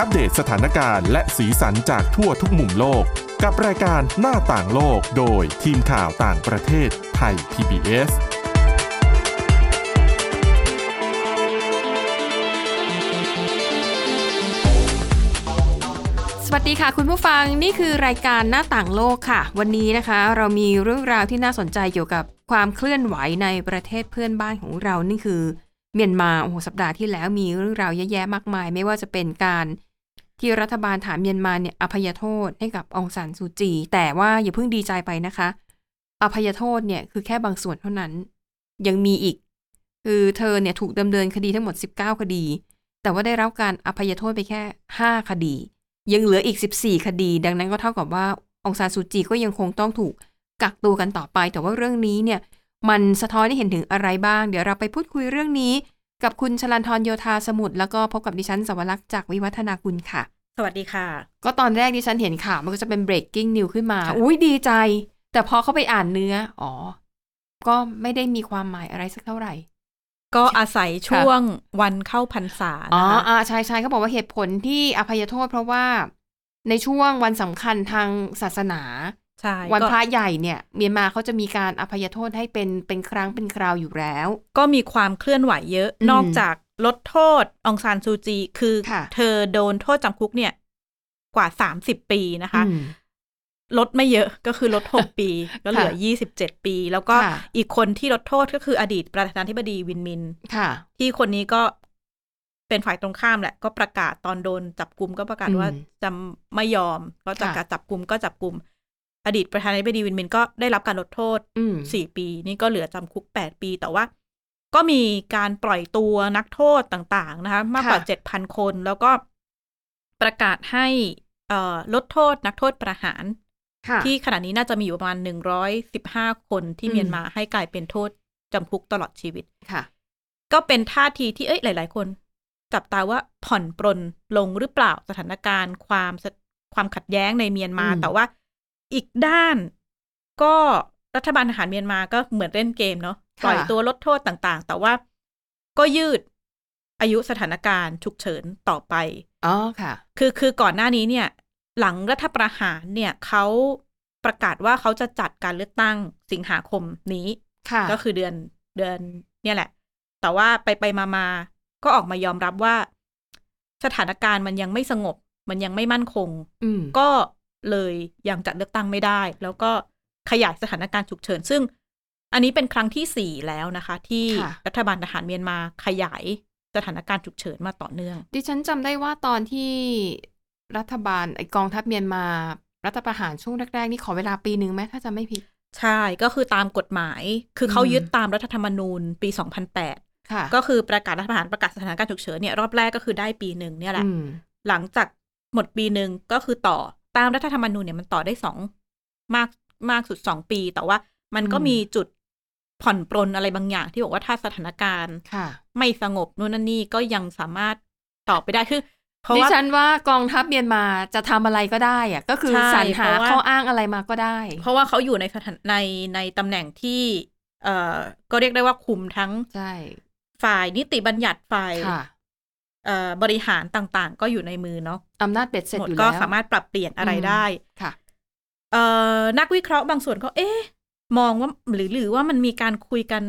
อัปเดตสถานการณ์และสีสันจากทั่วทุกมุมโลก กับรายการหน้าต่างโลกโดยทีมข่าวต่างประเทศไทย PBS สวัสดีค่ะคุณผู้ฟังนี่คือรายการหน้าต่างโลกค่ะ วันนี้นะคะ เรามีเรื่องราวที่น่าสนใจเกี่ยวกับความเคลื่อนไหวในประเทศเพื่อนบ้านของเรานี่คือ เมียนมาโอ้โหสัปดาห์ที่แล้วมีเรื่องราวแย่ๆมากมาย ไม่ว่าจะเป็นการที่รัฐบาลถามเมียนมาเนี่ยอภัยโทษให้กับองซานซูจี แต่ว่าอย่าเพิ่งดีใจไปนะคะ อภัยโทษเนี่ยคือแค่บางส่วนเท่านั้น ยังมีอีก คือเธอเนี่ยถูกดำเนินคดีทั้งหมด 19 คดี แต่ว่าได้รับการอภัยโทษไปแค่ 5 คดี ยังเหลืออีก 14 คดี ดังนั้นก็เท่ากับว่าองซานซูจีก็ยังคงต้องถูกกักตัวกันต่อไป แต่ว่าเรื่องนี้เนี่ย มันสะท้อนให้เห็นถึงอะไรบ้าง เดี๋ยวเราไปพูดคุยเรื่องนี้ กับคุณชลันทรโยธาสมุทรแล้วก็พบกับดิฉันสวรักษ์จากวิวัฒนาคุณค่ะ สวัสดีค่ะ ก็ตอนแรกดิฉันเห็นข่าวมันก็จะเป็น breaking news ขึ้นมาค่ะอุ้ยดีใจ แต่พอเข้าไปอ่านเนื้อ อ๋อ ก็ไม่ได้มีความหมายอะไรสักเท่าไหร่ ก็อาศัยช่วงวันเข้าพรรษาอ๋อนะคะอ่าใช่ใช่เขาบอกว่าเหตุผลที่อภัยโทษเพราะว่าในช่วงวันสำคัญทางศาสนา ใช่วันก็พระใหญ่เนี่ยเมียนมาเขาจะมีการอภัยโทษให้เป็นเป็นครั้งเป็นคราวอยู่แล้ว ก็มีความเคลื่อนไหวเยอะอืมนอกจากลดโทษองซานซูจี คือค่ะเธอโดนโทษจำคุกเนี่ย กว่าสามสิบปีนะคะอืมลดไม่เยอะก็คือลดหกปี ก็เหลือค่ะยี่สิบเจ็ดปี แล้วก็ค่ะอีกคนที่ลดโทษก็คืออดีตประธานาธิบดีวินมินค่ะ ที่คนนี้ก็เป็นฝ่ายตรงข้ามแหละ ก็ประกาศตอนโดนจับกลุ่มก็ประกาศอืมว่าจะไม่ยอมก็จะค่ะการจับกลุ่มก็จับกลุ่ม อดีตประธานาธิบดีวินมินก็ได้รับการลดโทษอืมสี่ปี นี่ก็เหลือจำคุกแปดปี แต่ว่า ก็มีการปล่อยตัวนักโทษต่างๆนะคะมากกว่าค่ะเจ็ดพันคน แล้วก็ประกาศให้เอ่อลดโทษนักโทษประหารค่ะที่ขณะนี้น่าจะมีอยู่ประมาณหนึ่งร้อยสิบห้าคนที่อืมเมียนมาให้กลายเป็นโทษจำคุกตลอดชีวิตค่ะ ก็เป็นท่าทีที่เอ้ยหลาย ๆ คนจับตาว่าผ่อนปรนลงหรือเปล่าสถานการณ์ความสความขัดแย้งในเมียนมาอืมแต่ว่า อีกด้าน ก็รัฐบาลทหารเมียนมาก็เหมือนเล่นเกมเนาะปล่อยตัวลดโทษต่างๆ แต่ว่าก็ยืดอายุสถานการณ์ฉุกเฉินต่อไป อ๋อค่ะ คือคือก่อนหน้านี้เนี่ย หลังรัฐประหารเนี่ยเขาประกาศว่าเขาจะจัดการเลือกตั้งสิงหาคมนี้ค่ะก็คือเดือนเดือนเนี่ยแหละ แต่ว่าไปไปมามาก็ออกมายอมรับว่า สถานการณ์มันยังไม่สงบ มันยังไม่มั่นคงอืมก็ เลยยังจัดเลือกตั้งไม่ได้ แล้วก็ขยายสถานการณ์ฉุกเฉิน ซึ่งอันนี้เป็นครั้งที่สี่แล้วนะคะ ที่ค่ะรัฐบาลทหารเมียนมาขยายสถานการณ์ฉุกเฉินมาต่อเนื่อง ดิฉันจำได้ว่าตอนที่รัฐบาลไอกองทัพเมียนมา รัฐประหารช่วงแรกๆนี่ขอเวลาปีหนึ่งไหมถ้าจะไม่ผิด ใช่ก็คือตามกฎหมาย คือเขาอืมยึดตามรัฐธรรมนูญปี 2008ค่ะก็คือประกาศรัฐประหารประกาศสถานการณ์ฉุกเฉินเนี่ยรอบแรกก็คือได้ปีหนึ่งเนี่ยแหละอืมหลังจากหมดปีหนึ่งก็คือต่อ ตามรัฐธรรมนูญเนี่ยมันต่อได้สองมากมากสุดสองปี แต่ว่ามันก็อืมมีจุดผ่อนปรนอะไรบางอย่างที่บอกว่าถ้าสถานการณ์ค่ะ ไม่สงบนู่นนั่นนี่ก็ยังสามารถต่อไปได้คือเพราะดิว่าฉันว่ากองทัพเมียนมาจะทำอะไรก็ได้อะก็คือใช่สรรหาเพราะว่าข้ออ้างอะไรมาก็ได้ เพราะว่าเขาอยู่ในสถานในในตำแหน่งที่ เอ่อก็เรียกได้ว่าคุมทั้งใช่ฝ่ายนิติบัญญัติฝ่ายค่ะเอ่อ บริหารต่างๆ ก็อยู่ในมือเนาะอำนาจเบ็ดเสร็จหมดอยู่ก็แล้วสามารถปรับเปลี่ยนอะไรอืมได้ค่ะเอ่อนักวิเคราะห์บางส่วนก็ เอ๊ะ มองว่าหรือหรือว่ามันมีการคุยกัน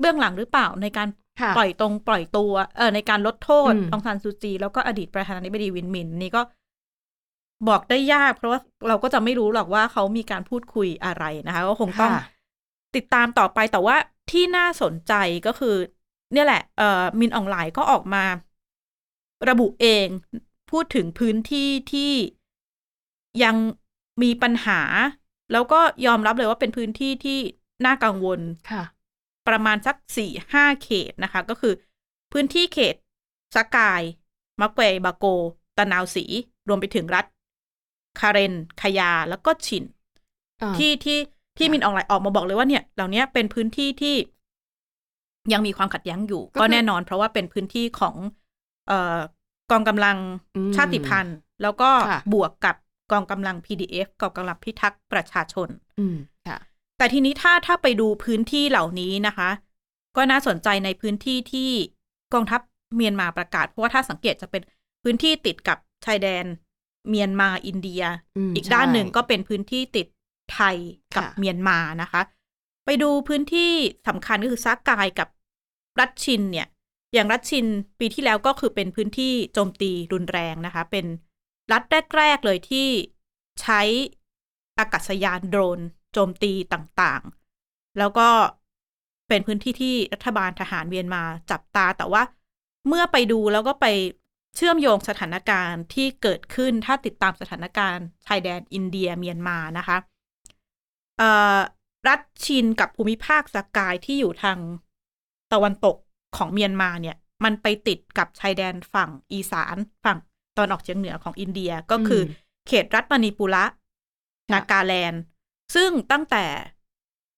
เบื้องหลังหรือเปล่าในการค่ะปล่อยตรงปล่อยตัวเออในการลดโทษอืมองซานซูจี แล้วก็อดีตประธานาธิบดีวินมินนี่ก็บอกได้ยาก เพราะว่าเราก็จะไม่รู้หรอกว่าเขามีการพูดคุยอะไรนะคะ ก็คงต้องค่ะติดตามต่อไปแต่ว่าที่น่าสนใจก็คือ เนี่ยแหละเอ่อมินออนไลน์ก็ออกมา ระบุเองพูดถึงพื้นที่ที่ยังมีปัญหา แล้วก็ยอมรับเลยว่าเป็นพื้นที่ที่น่ากังวลค่ะ ประมาณสักสี่ห้าเขตนะคะ ก็คือ พื้นที่เขตสกายมักเวบาโก ตะนาวสี รวมไปถึงรัฐ คาเรนคายา แล้วก็ชินอ่าที่ที่ที่ค่ะมินออนไลน์ออกมาบอกเลยว่าเนี่ย เหล่านี้เป็นพื้นที่ที่ยังมีความขัดแย้งอยู่ ก็คือก็แน่นอนเพราะว่าเป็นพื้นที่ของเอ่อ กองกำลังอืมชาติพันธุ์ แล้วก็ค่ะบวกกับกองกำลัง PDF กองกำลังพิทักษ์ประชาชนอืมค่ะแต่ทีนี้ถ้าถ้าไปดูพื้นที่เหล่านี้นะคะ ก็น่าสนใจในพื้นที่ที่กองทัพเมียนมาประกาศ เพราะว่าถ้าสังเกตจะเป็นพื้นที่ติดกับชายแดนเมียนมาอินเดียมอีกด้านหนึ่งใช่ก็เป็นพื้นที่ติดไทยกับค่ะเมียนมานะคะ ไปดูพื้นที่สำคัญก็คือซากกายกับรัชชินเนี่ย อย่างรัชชินปีที่แล้วก็คือเป็นพื้นที่โจมตีรุนแรงนะคะ เป็นรัฐแรก ๆ เลยที่ใช้อากาศยานโดรนโจมตีต่างๆ แล้วก็เป็นพื้นที่ที่รัฐบาลทหารเมียนมาจับตา แต่ว่าเมื่อไปดูแล้วก็ไปเชื่อมโยงสถานการณ์ที่เกิดขึ้นถ้าติดตามสถานการณ์ชายแดนอินเดียเมียนมานะคะรัฐชินกับภูมิภาคสกายที่อยู่ทางตะวันตก ของเมียนมาเนี่ย มันไปติดกับชายแดนฝั่งอีสานฝั่งตอนออกเฉียงเหนือของอินเดียก็คืออมเขตรัฐมณีปุระค่ะนากาแลนด์ ซึ่งตั้งแต่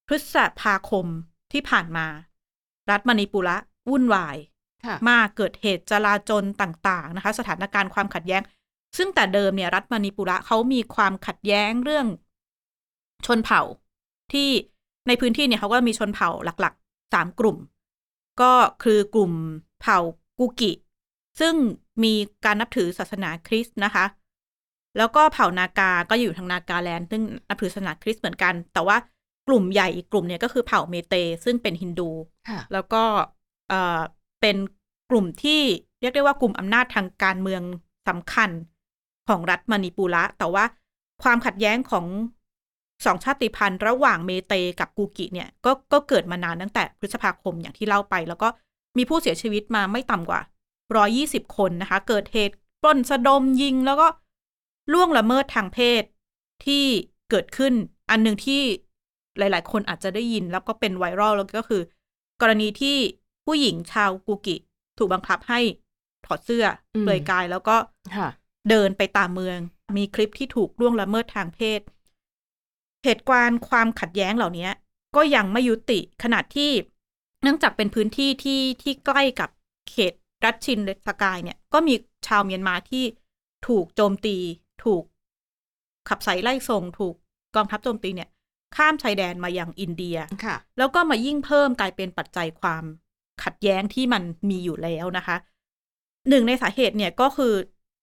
พฤษภาคมที่ผ่านมา รัฐมณีปุระวุ่นวายค่ะมากเกิดเหตุจลาจลต่าง ๆ นะคะ สถานการณ์ความขัดแย้ง ซึ่งแต่เดิมเนี่ยรัฐมณีปุระเขามีความขัดแย้งเรื่องชนเผ่าที่ในพื้นที่เนี่ยเขาก็มีชนเผ่าหลักๆสามกลุ่ม ก็คือกลุ่มเผ่ากุกิ ซึ่งมีการนับถือศาสนาคริสต์นะคะ แล้วก็เผ่านากาก็อยู่ทางนากาแลนด์ซึ่งนับถือศาสนาคริสต์เหมือนกัน แต่ว่ากลุ่มใหญ่อีกกลุ่มเนี่ยก็คือเผ่าเมเต ซึ่งเป็นฮินดูค่ะแล้วก็เอ่อเป็นกลุ่มที่เรียกได้ว่ากลุ่มอำนาจทางการเมืองสำคัญของรัฐมณีปุระแต่ว่าความขัดแย้งของ สองชาติพันธุ์ระหว่างเมเตกับกูกิเนี่ยก็ก็เกิดมานานตั้งแต่พฤษภาคมอย่างที่เล่าไป แล้วก็มีผู้เสียชีวิตมาไม่ต่ำกว่า120คนนะคะ เกิดเหตุปล้นสะดมยิงแล้วก็ล่วงละเมิดทางเพศที่เกิดขึ้นอันหนึ่งที่หลาย ๆ คนอาจจะได้ยินแล้วก็เป็นไวรัลแล้วก็คือ กรณีที่ผู้หญิงชาวกูกิ ถูกบังคับให้ถอดเสื้ออมเปลือยกายแล้วก็ค่ะเดินไปตามเมือง มีคลิปที่ถูกล่วงละเมิดทางเพศ เหตุการณ์ความขัดแย้งเหล่านี้ก็ยังไม่ยุติขนาดที่เนื่องจากเป็นพื้นที่ที่ที่ใกล้กับเขตรัชชินสกายเนี่ย ก็มีชาวเมียนมาที่ถูกโจมตี ถูกขับไสไล่ส่ง ถูกกองทัพโจมตีเนี่ย ข้ามชายแดนมายังอินเดียค่ะ แล้วก็มายิ่งเพิ่มกลายเป็นปัจจัยความขัดแย้งที่มันมีอยู่แล้วนะคะ หนึ่งในสาเหตุเนี่ยก็คือ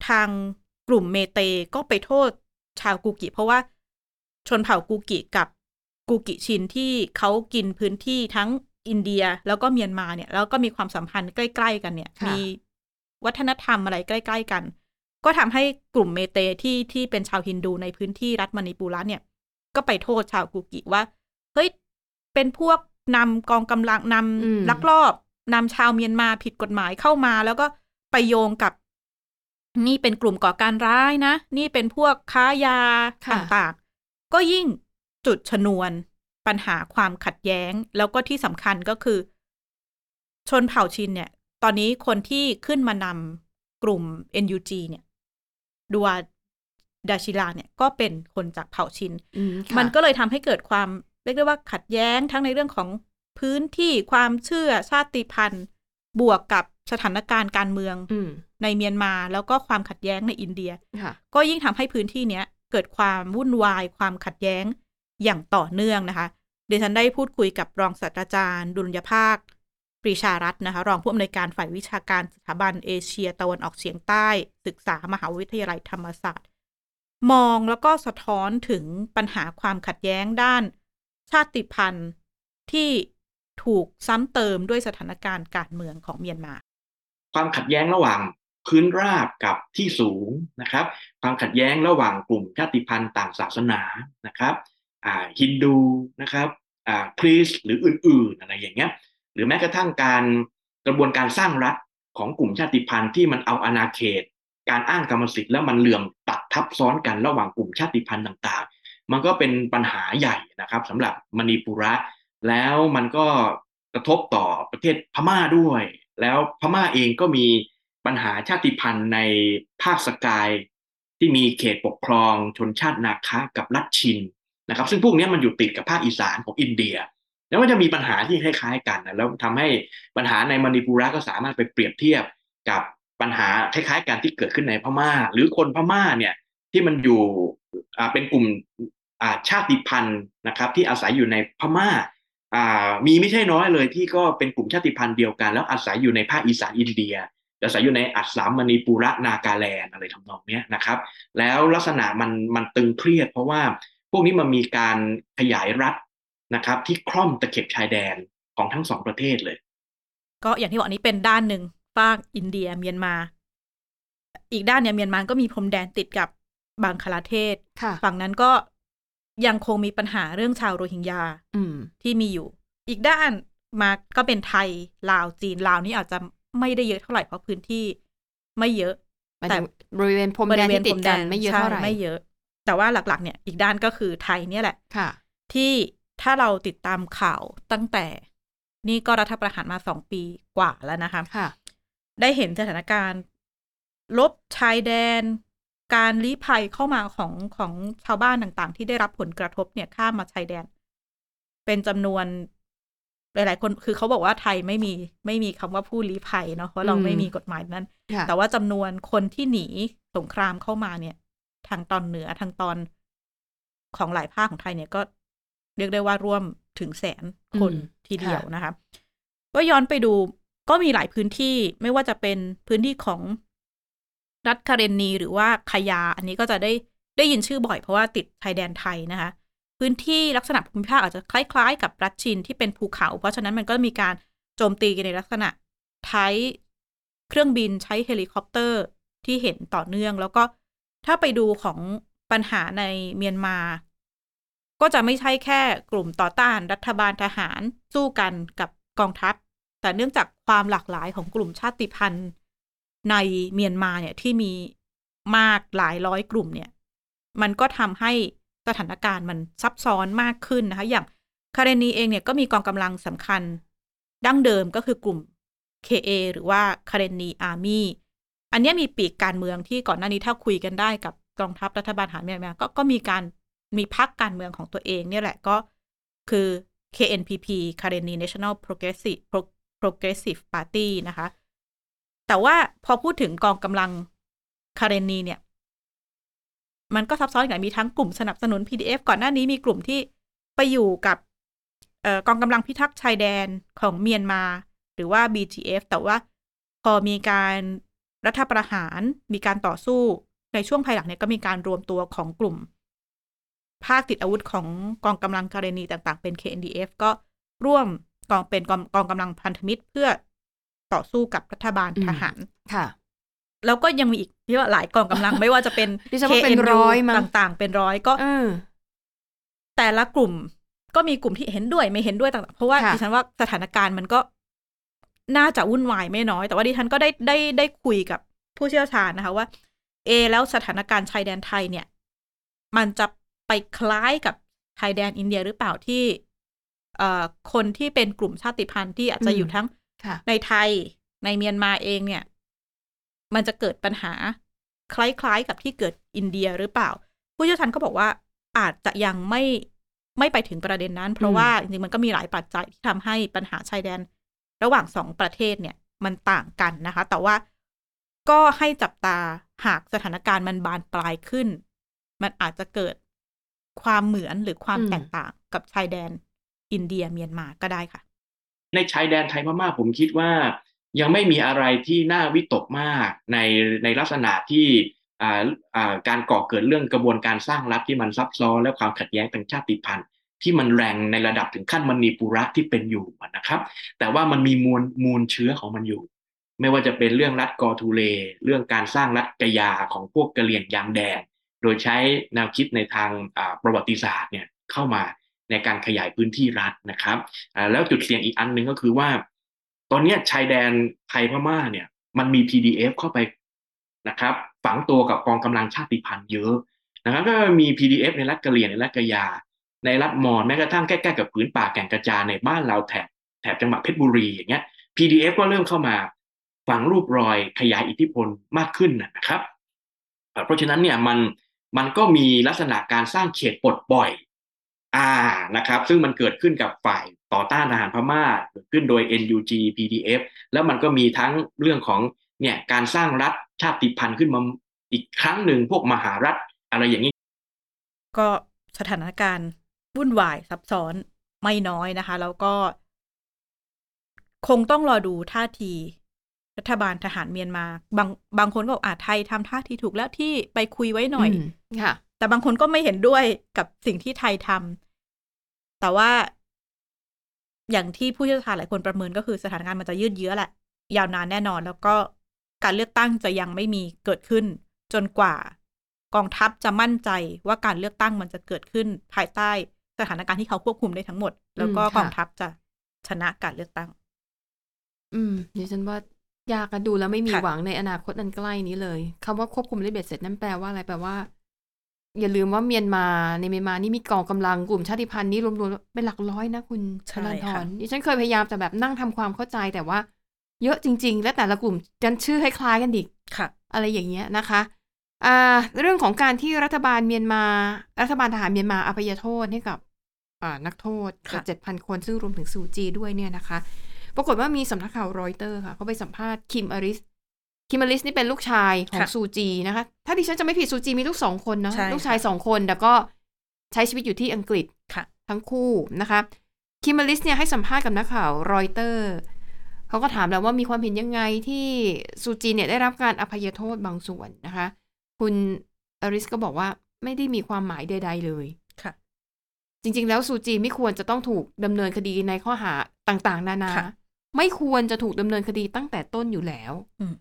ทางกลุ่มเมเตก็ไปโทษชาวกูกิ เพราะว่า ชนเผ่ากูกิกับกูกิชินที่เขากินพื้นที่ทั้งอินเดียแล้วก็เมียนมาเนี่ย แล้วก็มีความสัมพันธ์ใกล้ ๆ กันเนี่ยค่ะมีวัฒนธรรมอะไรใกล้ ๆ กัน ก็ทำให้กลุ่มเมเตที่ที่เป็นชาวฮินดูในพื้นที่รัฐมณีปุระเนี่ย ก็ไปโทษชาวกูกิว่า เฮ้ย เป็นพวกนำกองกำลังนอืมำลักลอบนำชาวเมียนมาผิดกฎหมายเข้ามา แล้วก็ไปโยงกับ นี่เป็นกลุ่มก่อการร้ายนะ นี่เป็นพวกค้ายาค่ะต่างๆ ก็ยิ่งจุดชนวนปัญหาความขัดแย้ง แล้วก็ที่สำคัญก็คือ ชนเผ่าชินเนี่ย ตอนนี้คนที่ขึ้นมานำกลุ่ม NUG เนี่ยดัวดาชิลาเนี่ยก็เป็นคนจากเผ่าชินอืมค่ะมันก็เลยทำให้เกิดความเรียกได้ว่าขัดแย้งทั้งในเรื่องของพื้นที่ความเชื่อชาติพันธุ์ บวกกับสถานการณ์การเมืองอืมในเมียนมาแล้วก็ความขัดแย้งในอินเดียค่ะก็ยิ่งทำให้พื้นที่เนี้ยเกิดความวุ่นวาย ความขัดแย้งอย่างต่อเนื่องนะคะเดยวฉันได้พูดคุยกับรองศาสตราจารย์ ดุลยภาค ปรีชารัตน์นะคะ รองผู้อำนวยการฝ่ายวิชาการสถาบันเอเชียตะวันออกเฉียงใต้ ศึกษามหาวิทยาลัยธรรมศาสตร์ มองแล้วก็สะท้อนถึงปัญหาความขัดแย้งด้าน ชาติพันธุ์ที่ถูกซ้ำเติมด้วยสถานการณ์การเมืองของเมียนมา ความขัดแย้งระหว่าง พื้นราบกับที่สูงนะครับ ความขัดแย้งระหว่างกลุ่มชาติพันธุ์ต่างศาสนานะครับฮินดูนะครับคริสต์หรืออื่นๆอะไรอย่างเงี้ยหรือแม้กระทั่งการกระบวนการสร้างรัฐของกลุ่มชาติพันธุ์ที่มันเอาอาณาเขต การอ้างกรรมสิทธิ์แล้วมันเหลื่อมตัดทับซ้อนกันระหว่างกลุ่มชาติพันธุ์ต่าง ๆ มันก็เป็นปัญหาใหญ่นะครับสำหรับมณีปุระ แล้วมันก็กระทบต่อประเทศพม่าด้วย แล้วพม่าเองก็มี ปัญหาชาติพันธุ์ในภาคสกาย ที่มีเขตปกครองชนชาตินาคากับลัดชินนะครับ ซึ่งพวกนี้มันอยู่ติดกับภาคอีสานของอินเดีย แล้วมันจะมีปัญหาที่คล้ายๆกันนะแล้วทำให้ปัญหาในมณีปุระก็สามารถไปเปรียบเทียบกับปัญหาคล้ายๆกันที่เกิดขึ้นในพม่า หรือคนพม่าเนี่ยที่มันอยู่เป็นกลุ่มชาติพันธุ์นะครับ ที่อาศัยอยู่ในพม่าอ่ามีไม่ใช่น้อยเลยที่ก็เป็นกลุ่มชาติพันธุ์เดียวกัน แล้วอาศัยอยู่ในภาคอีสานอินเดีย อาศัยอยู่ในอัสสามมณีปุระนากาแลนด์อะไรทำนองเนี้ยนะครับ แล้วลักษณะมันมันตึงเครียด เพราะว่าพวกนี้มันมีการขยายรัฐนะครับ ที่คล่อมตะเข็บชายแดนของทั้งสองประเทศเลย ก็อย่างที่บอกอันนี้เป็นด้านหนึ่งฝากอินเดียเมียนมา อีกด้านเนี่ยเมียนมาก็มีพรมแดนติดกับบังคลาเทศค่ะฝั่งนั้นก็ยังคงมีปัญหาเรื่องชาวโรฮิงญาอืมที่มีอยู่ อีกด้านมาก็เป็นไทยลาวจีนลาวนี่อาจจะ ไม่ได้เยอะเท่าไหร่เพราะพื้นที่ไม่เยอะหมายแต่ถึงบริเวณพรมแดนที่ติดกันไม่เยอะเท่าไหร่ใช่ไม่เยอะ แต่ว่าหลัก ๆ เนี่ยอีกด้านก็คือไทยเนี่ยแหละค่ะ ที่ถ้าเราติดตามข่าวตั้งแต่ นี่ก็รัฐประหารมาสองปีกว่าแล้วนะคะค่ะ ได้เห็นสถานการณ์ลบชายแดน การลี้ภัยเข้ามาของของชาวบ้านต่างๆ ที่ได้รับผลกระทบเนี่ยข้ามมาชายแดน เป็นจำนวน หลายๆคนคือเขาบอกว่าไทยไม่มีไม่มีคำว่าผู้ลี้ภัยเนาะเพราะเราอืมไม่มีกฎหมายนั้นค่ะแต่ว่าจำนวนคนที่หนีสงครามเข้ามาเนี่ย ทางตอนเหนือทางตอนของหลายภาคของไทยเนี่ยก็เรียกได้ว่าร่วมถึงแสนคนอืมทีเดียวค่ะนะคะก็ย้อนไปดูก็มีหลายพื้นที่ไม่ว่าจะเป็นพื้นที่ของรัฐคาเรนนีหรือว่าคายา อันนี้ก็จะได้ได้ยินชื่อบ่อยเพราะว่าติดชายแดนไทยนะคะ พื้นที่ลักษณะภูมิภาคอาจจะคล้าย ๆ กับรัฐชินที่เป็นภูเขา เพราะฉะนั้นมันก็มีการโจมตีกันในลักษณะใช้เครื่องบินใช้เฮลิคอปเตอร์ที่เห็นต่อเนื่อง แล้วก็ถ้าไปดูของปัญหาในเมียนมา ก็จะไม่ใช่แค่กลุ่มต่อต้านรัฐบาลทหารสู้กันกับกองทัพ แต่เนื่องจากความหลากหลายของกลุ่มชาติพันธุ์ในเมียนมาเนี่ยที่มีมากหลายร้อยกลุ่มเนี่ย มันก็ทำให้ สถานการณ์มันซับซ้อนมากขึ้นนะคะ อย่างคาเรนีเองเนี่ยก็มีกองกำลังสำคัญ ดั้งเดิมก็คือกลุ่ม KA หรือว่าคาเรนีอาร์มี่อันเนี้ยมีปีกการเมืองที่ก่อนหน้านี้ถ้าคุยกันได้กับกองทัพรัฐบาลทหารเมียนมาก็ก็มีการมีพรรคการเมืองของตัวเองเนี่ยแหละก็คือ KNPP Karenni National Progressive Pro- Progressive Party นะคะ แต่ว่าพอพูดถึงกองกำลังคาเรนีเนี่ย มันก็ซับซ้อนกันมีทั้งกลุ่มสนับสนุน PDF ก่อนหน้านี้มีกลุ่มที่ไปอยู่กับออกองกำลังพิทักษ์ชายแดนของเมียนมา หรือว่า BGF แต่ว่าพอมีการรัฐประหารมีการต่อสู้ในช่วงภายหลังเนี่ยก็มีการรวมตัวของกลุ่ม ภาคติดอาวุธของกองกำลังการณีต่างๆ เป็น KNDF ก็ร่วมกองเป็นกองกองกำลังพันธมิตรเพื่อต่อสู้กับรัฐบาลทหารค่ะ แล้วก็ยังมีอีกที่ว่าหลายกองกำลังไม่ว่าจะเป็นดิฉันว่าเป็น KNU ร้อยมั้งต่าง ๆ เป็นร้อยก็เออแต่ละกลุ่มก็มีกลุ่มที่เห็นด้วยไม่เห็นด้วยต่างๆ เพราะว่าค่ะดิฉันว่าสถานการณ์มันก็น่าจะวุ่นวายไม่น้อย แต่ว่าดิฉันก็ได้ได้ได้คุยกับผู้เชี่ยวชาญนะคะว่า เอะแล้วสถานการณ์ชายแดนไทยเนี่ย มันจะไปคล้ายกับชายแดนอินเดียหรือเปล่าที่เอ่อคนที่เป็นกลุ่มชาติพันธุ์ที่อาจจะอยู่ทั้งค่ะในไทยในเมียนมาเองเนี่ย มันจะเกิดปัญหาคล้ายๆ กับที่เกิดอินเดียหรือเปล่า ผู้เชี่ยวชาญก็บอกว่าอาจจะยังไม่ไม่ไปถึงประเด็นนั้น เพราะว่าจริงๆมันก็มีหลายปัจจัยที่ทำให้ปัญหาชายแดน ระหว่างสองประเทศเนี่ยมันต่างกันนะคะ แต่ว่าก็ให้จับตาหากสถานการณ์มันบานปลายขึ้น มันอาจจะเกิดความเหมือนหรือความอืมแตกต่างกับชายแดนอินเดียเมียนมาก็ได้ค่ะ ในชายแดนไทยพม่าผมคิดว่า ยังไม่มีอะไรที่น่าวิตกมากในในลักษณะที่การก่อเกิดเรื่องกระบวนการสร้างรัฐที่มันซับซ้อนและความขัดแย้งทางชาติพันธุ์ที่มันแรงในระดับถึงขั้นมณีปุระที่เป็นอยู่นะครับ แต่ว่ามันมีมูลมูลเชื้อของมันอยู่ ไม่ว่าจะเป็นเรื่องรัฐกอทูเล เรื่องการสร้างรัฐกยาของพวกกะเหรี่ยงยางแดง โดยใช้แนวคิดในทางประวัติศาสตร์เนี่ยเข้ามาในการขยายพื้นที่รัฐนะครับ แล้วจุดเสี่ยงอีกอันหนึ่งก็คือว่า ตอนนี้ชายแดนไทยพม่าเนี่ย มันมี PDF เข้าไปนะครับ ฝังตัวกับกองกำลังชาติพันธุ์เยอะนะครับก็มี PDF ในรัฐกะเหรี่ยงในรัฐกะยา ในรัฐมอญแม้กระทั่งใกล้ๆกับผืนป่าแก่งกระจานในบ้านเราแถบแถบจังหวัดเพชรบุรีอย่างเงี้ย PDF ก็เริ่มเข้ามาฝังรูปรอยขยายอิทธิพลมากขึ้นนะครับเอ่อเพราะฉะนั้นเนี่ยมันมันก็มีลักษณะการสร้างเขตปลดปล่อย อ่านะครับ ซึ่งมันเกิดขึ้นกับฝ่ายต่อต้านทหารพม่าเกิดขึ้นโดย NUG PDF แล้วมันก็มีทั้งเรื่องของเนี่ยการสร้างรัฐชาติพันธุ์ขึ้นมาอีกครั้งหนึ่งพวกมหารัฐอะไรอย่างนี้ ก็สถานการณ์วุ่นวายซับซ้อนไม่น้อยนะคะ แล้วก็ คงต้องรอดูท่าที รัฐบาลทหารเมียนมา บางบางคนก็บอกอ่าไทยทำท่าทีถูกแล้วที่ไปคุยไว้หน่อยมค่ะแต่บางคนก็ไม่เห็นด้วยกับสิ่งที่ไทยทำ แต่ว่า อย่างที่ผู้เชี่ยวชาญหลายคนประเมินก็คือสถานการณ์มันจะยืดเยื้อแหละ ยาวนานแน่นอน แล้วก็การเลือกตั้งจะยังไม่มีเกิดขึ้น จนกว่ากองทัพจะมั่นใจว่าการเลือกตั้งมันจะเกิดขึ้นภายใต้สถานการณ์ที่เขาควบคุมได้ทั้งหมด แล้วก็อืมค่ะกองทัพจะชนะการเลือกตั้ง อืมดิฉันว่ายากอะดูแล้วไม่มีค่ะหวังในอนาคตอันใกล้นี้เลยคำว่าควบคุมได้เบ็ดเสร็จนั่นแปลว่าอะไรแปลว่า อย่าลืมว่าเมียนมาในเมียนมานี่มีกองกำลังกลุ่มชาติพันธุ์นี่รวมๆเป็นหลักร้อยนะคุณชใช่ลันทค่ะรดิฉันเคยพยายามจะแบบนั่งทำความเข้าใจแต่ว่า เยอะจริง ๆ และแต่ละกลุ่มกันชื่อคล้ายๆกันอีกค่ะ อะไรอย่างเงี้ยนะคะอ่าเรื่องของการที่รัฐบาลเมียนมา รัฐบาลทหารเมียนมาอภัยโทษให้กับอ่านักโทษค่ะเจ็ดพันคนซึ่งรวมถึงซูจีด้วยเนี่ยนะคะ ปรากฏว่ามีสำนักข่าวรอยเตอร์ค่ะเขาไปสัมภาษณ์คิมอริส คิมอริสนี่เป็นลูกชายของค่ะซูจีนะคะ ถ้าดิฉันจะไม่ผิดซูจีมีลูกสองคนเนาะใช่ลูกชายสองคนแต่ก็ใช้ชีวิตอยู่ที่อังกฤษค่ะทั้งคู่นะคะคิมอริสเนี่ยให้สัมภาษณ์กับนักข่าวรอยเตอร์เขาก็ถามแล้วว่ามีความเห็นยังไงที่ซูจีเนี่ยได้รับการอภัยโทษบางส่วนนะคะ คุณอริสก็บอกว่าไม่ได้มีความหมายใด ๆ เลยค่ะ จริง ๆ แล้วซูจีไม่ควรจะต้องถูกดำเนินคดีในข้อหาต่าง ๆ นานาค่ะไม่ควรจะถูกดำเนินคดีตั้งแต่ต้นอยู่แล้วอืม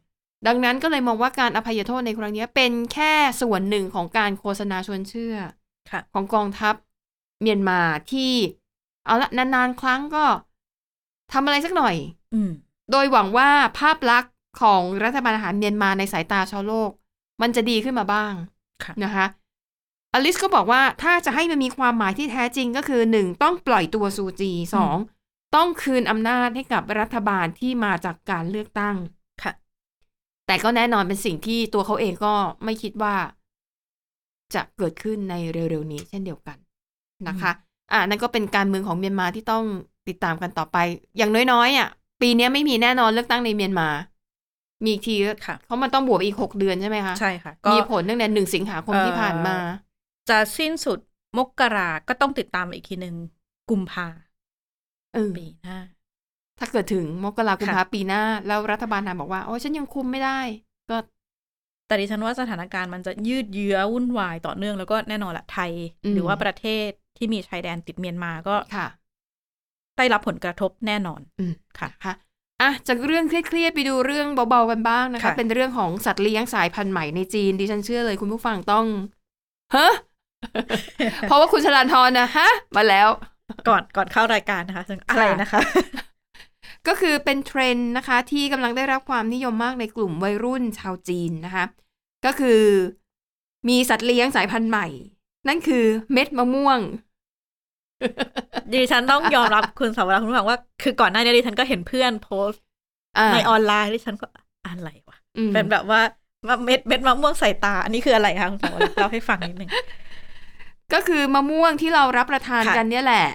ดังนั้นก็เลยมองว่าการอภัยโทษในครั้งนี้เป็นแค่ส่วนหนึ่งของการโฆษณาชวนเชื่อค่ะของกองทัพเมียนมาที่ เอาละนานๆ ครั้งก็ทำอะไรสักหน่อยอืมโดยหวังว่าภาพลักษณ์ของรัฐบาลทหารเมียนมาในสายตาชาวโลก มันจะดีขึ้นมาบ้างค่ะนะคะอลิสก็บอกว่าถ้าจะให้มันมีความหมายที่แท้จริงก็คือหนึ่งต้องปล่อยตัวซูจีสองต้องคืนอำนาจให้กับรัฐบาลที่มาจากการเลือกตั้งค่ะ แต่ก็แน่นอนเป็นสิ่งที่ตัวเขาเองก็ไม่คิดว่า จะเกิดขึ้นในเร็วๆนี้ เช่นเดียวกันนะคะ อ่านั่นก็เป็นการเมืองของเมียนมาที่ต้องติดตามกันต่อไป อย่างน้อยๆอะ ปีนี้ไม่มีแน่นอนเลือกตั้งในเมียนมา มีอีกทีค่ะเพราะมันต้องบวกอีกหกเดือนใช่ไหมคะ ใช่ค่ะก็มีผลตั้งแต่หนึ่งสิงหาคมที่ผ่านมา จะสิ้นสุดมกราก็ต้องติดตามอีกทีหนึ่งกุมภาเออปีหน้า ถ้าเกิดถึงมกราคมค่ะปีหน้า แล้วรัฐบาลนานบอกว่า โอ้ฉันยังคุมไม่ได้ ก็แต่ดิฉันว่าสถานการณ์มันจะยืดเยื้อวุ่นวายต่อเนื่องแล้วก็แน่นอนละไทยอืมหรือว่าประเทศที่มีชายแดนติดเมียนมาก็ค่ะ ได้รับผลกระทบแน่นอน อืมค่ะค่ะอะจากเรื่องเครียดๆไปดูเรื่องเบาๆกันบ้างนะคะค่ะเป็นเรื่องของสัตว์เลี้ยงสายพันธุ์ใหม่ในจีนดิฉันเชื่อเลยคุณผู้ฟังต้องเฮ้อเพราะว่าคุณชลานทรนะฮะ มาแล้ว ก่อนก่อนเข้ารายการนะคะซึ่งอะไรนะคะ ก็คือเป็นเทรนด์นะคะที่กำลังได้รับความนิยมมากในกลุ่มวัยรุ่นชาวจีนนะคะ ก็คือมีสัตว์เลี้ยงสายพันธุ์ใหม่ นั่นคือเม็ดมะม่วง ดิฉันต้องยอมรับคุณสาวรักษ์คุณผู้ฟังว่า คือก่อนหน้านี้ดิฉันก็เห็นเพื่อนโพสต์อ่าในออนไลน์ดิฉันก็อะไรวะอืมเป็นแบบว่าเม็ดเม็ดมะม่วงใส่ตา อันนี้คืออะไรคะคุณสาวรักษ์เล่าให้ฟังนิดนึงก็คือมะม่วงที่เรารับประทานค่ะกันเนี่ยแหละ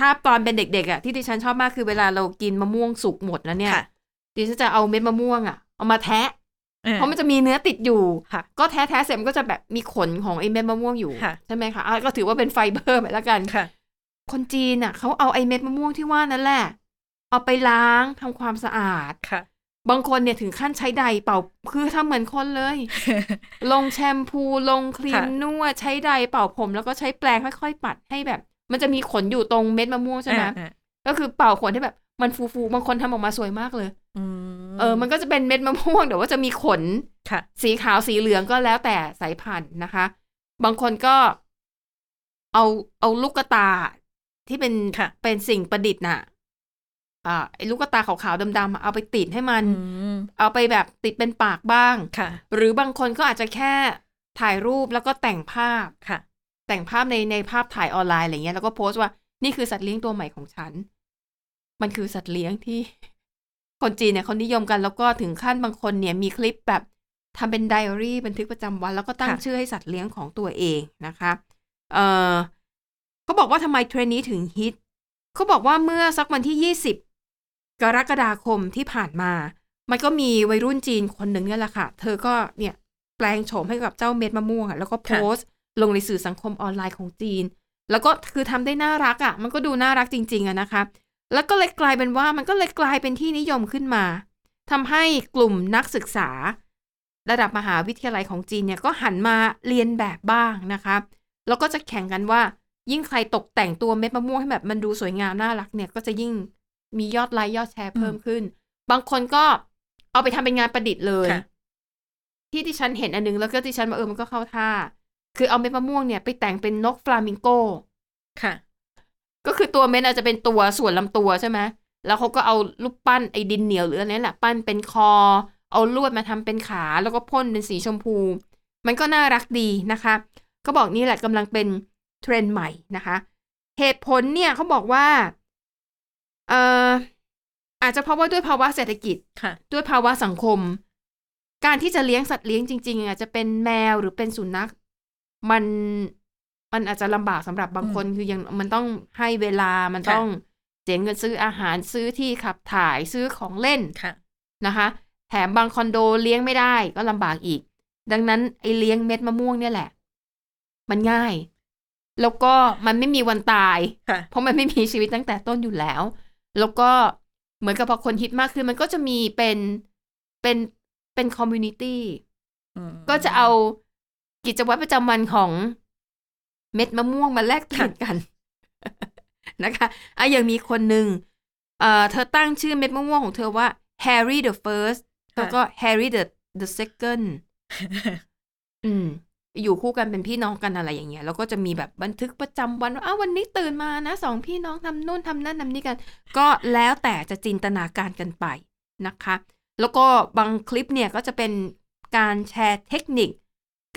อะถ้าตอนเป็นเด็กๆอะที่ดิฉันชอบมากคือเวลาเรากินมะม่วงสุกหมดแล้วเนี่ยค่ะดิฉันจะเอาเม็ดมะม่วงอะเอามาแทะออเพราะมันจะมีเนื้อติดอยู่ค่ะก็แทะแทะเสร็จมันก็จะแบบมีขนของไอ้เม็ดมะม่วงอยู่ค่ะใช่ไหมคะอะก็ถือว่าเป็นไฟเบอร์ไปแล้วกันค่ะ คนจีนอะเขาเอาไอ้เม็ดมะม่วงที่ว่านั่นแหละ เอาไปล้างทำความสะอาดค่ะ บางคนเนี่ยถึงขั้นใช้ใดเป่าคือทำเหมือนคนเลย ลงแชมพูลงครีมค่ะนวดใช้ใดเป่าผม แล้วก็ใช้แปรงค่อยๆปัดให้แบบ มันจะมีขนอยู่ตรงเม็ดมะม่วงใช่ไหมอ่าก็คือเป่าขนที่แบบ มันฟูๆบางคนทำออกมาสวยมากเลยอืมเออ มันก็จะเป็นเม็ดมะม่วงแต่ว่าจะมีขนค่ะสีขาวสีเหลืองก็แล้วแต่สายพันธุ์นะคะ บางคนก็เอาเอาลูกกระตาที่เป็นค่ะเป็นสิ่งประดิษฐ์น่ะอ่าไอ้ลูกกระตาขาวๆดำๆอะเอาไปติดให้มันอืมเอาไปแบบติดเป็นปากบ้างค่ะ หรือบางคนก็อาจจะแค่ถ่ายรูปแล้วก็แต่งภาพค่ะ แต่งภาพในในภาพถ่ายออนไลน์อะไรเงี้ยแล้วก็โพสต์ว่านี่คือสัตว์เลี้ยงตัวใหม่ของฉัน มันคือสัตว์เลี้ยงที่ คนจีนเนี่ยเขานิยมกันแล้วก็ถึงขั้นบางคนเนี่ยมีคลิปแบบทำเป็นไดอารี่บันทึกประจำวัน แล้วก็ตั้งชื่อให้สัตว์เลี้ยงของตัวเองนะคะ เออเขาบอกว่าทำไมเทรนนี้ถึงฮิตเขาบอกว่าเมื่อสักวันที่ยี่สิบกรกฎาคมที่ผ่านมา มันก็มีวัยรุ่นจีนคนหนึ่งเนี่ยแหละค่ะ เธอก็เนี่ยแปลงโฉมให้กับเจ้าเม็ดมะม่วงแล้วก็โพสต์ ลงในสื่อสังคมออนไลน์ของจีน แล้วก็คือทำได้น่ารักอะ่ะ มันก็ดูน่ารักจริง ๆอะนะคะ แล้วก็เลยกลายเป็นว่ามันก็เลยกลายเป็นที่นิยมขึ้นมาทำให้กลุ่มนักศึกษา ระดับมหาวิทยาลัยของจีนเนี่ยก็หันมาเรียนแบบบ้างนะคะ แล้วก็จะแข่งกันว่า ยิ่งใครตกแต่งตัวเม็ดมะม่วงให้แบบมันดูสวยงามน่ารักเนี่ย ก็จะยิ่งมียอดไลค์ยอดแชร์เพิ่มขึ้น บางคนก็เอาไปทำเป็นงานประดิษฐ์เลยค่ะที่ที่ฉันเห็นอันนึงแล้วก็ที่ฉันมาเออมันก็เข้าท่า คือเอาเม็ดมะม่วงเนี่ยไปแต่งเป็นนกฟลามิงโกค่ะ ก็คือตัวเม็ดอาจจะเป็นตัวส่วนลำตัวใช่ไหมแล้วเขาก็เอารูปปั้นไอ้ดินเหนียวหรืออะไรนั่นแหละปั้นเป็นคอ เอาลวดมาทำเป็นขา แล้วก็พ่นเป็นสีชมพู มันก็น่ารักดีนะคะก็บอกนี่แหละกำลังเป็นเทรนด์ใหม่นะคะ เหตุผลเนี่ยเขาบอกว่าเอ่ออาจจะเพราะว่าด้วยภาวะเศรษฐกิจค่ะ ด้วยภาวะสังคม การที่จะเลี้ยงสัตว์เลี้ยงจริง ๆ อาจจะเป็นแมวหรือเป็นสุนัข มันมันอาจจะลำบากสำหรับบางคนคือยังมันต้องให้เวลามันค่ะต้องเสียเงินซื้ออาหารซื้อที่ขับถ่ายซื้อของเล่นค่ะนะคะ แถมบางคอนโดเลี้ยงไม่ได้ก็ลำบากอีก ดังนั้นไอ้เลี้ยงเม็ดมะม่วงเนี่ยแหละ มันง่าย แล้วก็มันไม่มีวันตายค่ะเพราะมันไม่มีชีวิตตั้งแต่ต้นอยู่แล้ว แล้วก็เหมือนกับพอคนฮิตมากขึ้นมันก็จะมีเป็นเป็นเป็นคอมมูนิตี้อืมก็จะเอา กิจวัตรประจำวันของเม็ดมะม่วงมาแลกเปลี่ยนกันนะคะอะอย่างมีคนหนึ่งเอ่อเธอตั้งชื่อเม็ดมะม่วงของเธอว่า Harry the First แล้วก็ Harry the the Second อืม อยู่คู่กันเป็นพี่น้องกันอะไรอย่างเงี้ย แล้วก็จะมีแบบบันทึกประจำวันว่าอ้าววันนี้ตื่นมานะสองพี่น้องทำนู่นทำนั่นทำนี่กัน ก็แล้วแต่จะจินตนาการกันไปนะคะ แล้วก็บางคลิปเนี่ยก็จะเป็นการแชร์เทคนิค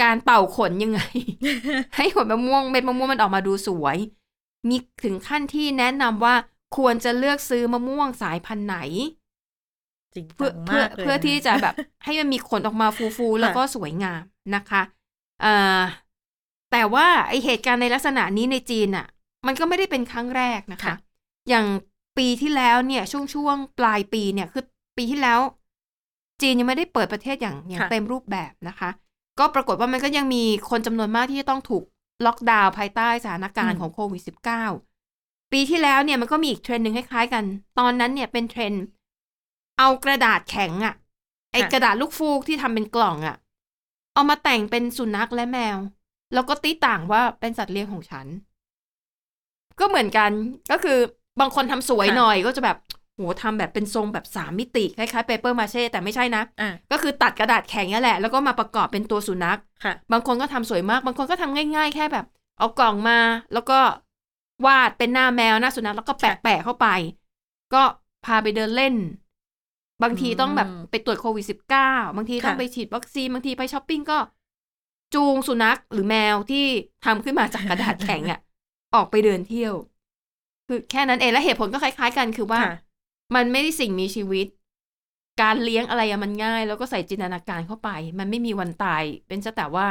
การเป่าขนยังไง ให้ขนมะม่วงเม็ดมะม่วงมันออกมาดูสวย มีถึงขั้นที่แนะนำว่าควรจะเลือกซื้อมะม่วงสายพันธุ์ไหนจริงเพื่อจังเพื่อมากเลยเพื่อที่จะแบบ ให้มันมีขนออกมาฟูๆ แล้วก็สวยงามนะคะเอ่อแต่ว่าไอเหตุการณ์ในลักษณะนี้ในจีนอะ มันก็ไม่ได้เป็นครั้งแรกนะคะ อย่างปีที่แล้วเนี่ยช่วงช่วงปลายปีเนี่ยคือปีที่แล้ว จีนยังไม่ได้เปิดประเทศอย่างอย่างค่ะเต็มรูปแบบนะคะ ก็ปรากฏว่ามันก็ยังมีคนจำนวนมากที่จะต้องถูกล็อกดาวน์ภายใต้สถานการณ์ของโควิด -19 ปีที่แล้วเนี่ยมันก็มีอีกเทรนด์หนึ่งคล้ายๆกัน ตอนนั้นเนี่ยเป็นเทรนด์เอากระดาษแข็งอะไอกระดาษลูกฟูกที่ทำเป็นกล่องอะเอามาแต่งเป็นสุนัขและแมว แล้วก็ตีต่างว่าเป็นสัตว์เลี้ยงของฉัน ก็เหมือนกันก็คือบางคนทำสวยค่ะหน่อยก็จะแบบ โหทำแบบเป็นทรงแบบสามมิติคล้ายๆเปเปอร์มาเช่แต่ไม่ใช่นะอะก็คือตัดกระดาษแข็งนี่แหละ แล้วก็มาประกอบเป็นตัวสุนัขค่ะบางคนก็ทำสวยมาก บางคนก็ทำง่าย ๆ แค่แบบ เอากล่องมา แล้วก็วาดเป็นหน้าแมวหน้าสุนัขแล้วก็แปะแปะเข้าไป ก็พาไปเดินเล่น บางทีต้องแบบอืมไปตรวจโควิดสิบเก้าบางทีต้องค่ะไปฉีดวัคซีนบางทีไปช้อปปิ้งก็ จูงสุนัขหรือแมวที่ทำขึ้นมาจากกระดาษแข็งอะออกไปเดินเที่ยว คือแค่นั้นเองและเหตุผลก็คล้าย ๆ กันคือว่าค่ะ มันไม่ได้สิ่งมีชีวิต การเลี้ยงอะไรอะมันง่าย แล้วก็ใส่จินตนาการเข้าไป มันไม่มีวันตาย เป็นซะแต่ว่า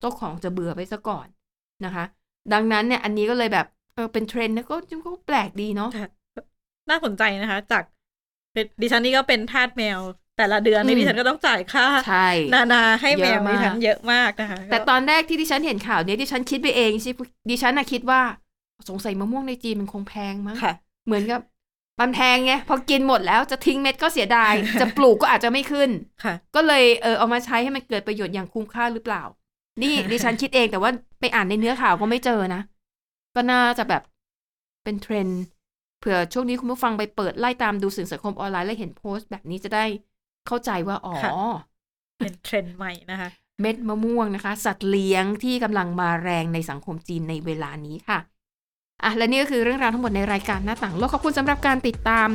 เจ้าของจะเบื่อไปซะก่อนนะคะ ดังนั้นเนี่ย อันนี้ก็เลยแบบเออเป็นเทรนด์นะก็ก็แปลกดีเนาะค่ะน่าสนใจนะคะ จากดิฉันนี่ก็เป็นทาสแมว แต่ละเดือนนี่อืมดิฉันก็ต้องจ่ายค่าใช่นานาให้แมวเยอะมากดิฉันเยอะมากนะคะ แต่ตอนแรกที่ดิฉันเห็นข่าวเนี้ยดิฉันคิดไปเองใช่ดิฉันน่ะคิดว่าสงสัยมะม่วงในจีนมันคงแพงมั้งค่ะเหมือนกับ มันแพงไงพอกินหมดแล้วจะทิ้งเม็ดก็เสียดาย จะปลูกก็อาจจะไม่ขึ้นค่ะ ก็เลยเออเอามาใช้ให้มันเกิดประโยชน์อย่างคุ้มค่าหรือเปล่า นี่ดิฉันคิดเองแต่ว่าไปอ่านในเนื้อข่าวก็ไม่เจอนะ ก็น่าจะแบบเป็นเทรนด์เผื่อช่วงนี้คุณผู้ฟังไปเปิดไล่ตามดูสื่อสังคมออนไลน์แล้วเห็นโพสต์แบบนี้จะได้เข้าใจว่าอ๋อค่ะเป็นเทรนด์ใหม่นะคะ เปเปอร์มาเช่นะคะ สัตว์เลี้ยงที่กำลังมาแรงในสังคมจีนในเวลานี้ค่ะ อะและนี่ก็คือเรื่องราวทั้งหมดในรายการหน้าต่างโลกขอบคุณสำหรับการติดตาม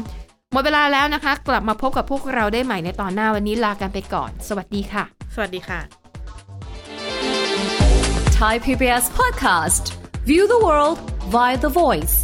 หมดเวลาแล้วนะคะ กลับมาพบกับพวกเราได้ใหม่ในตอนหน้าวันนี้ลากันไปก่อน สวัสดีค่ะ สวัสดีค่ะ Thai PBS podcast. View the world via the voice.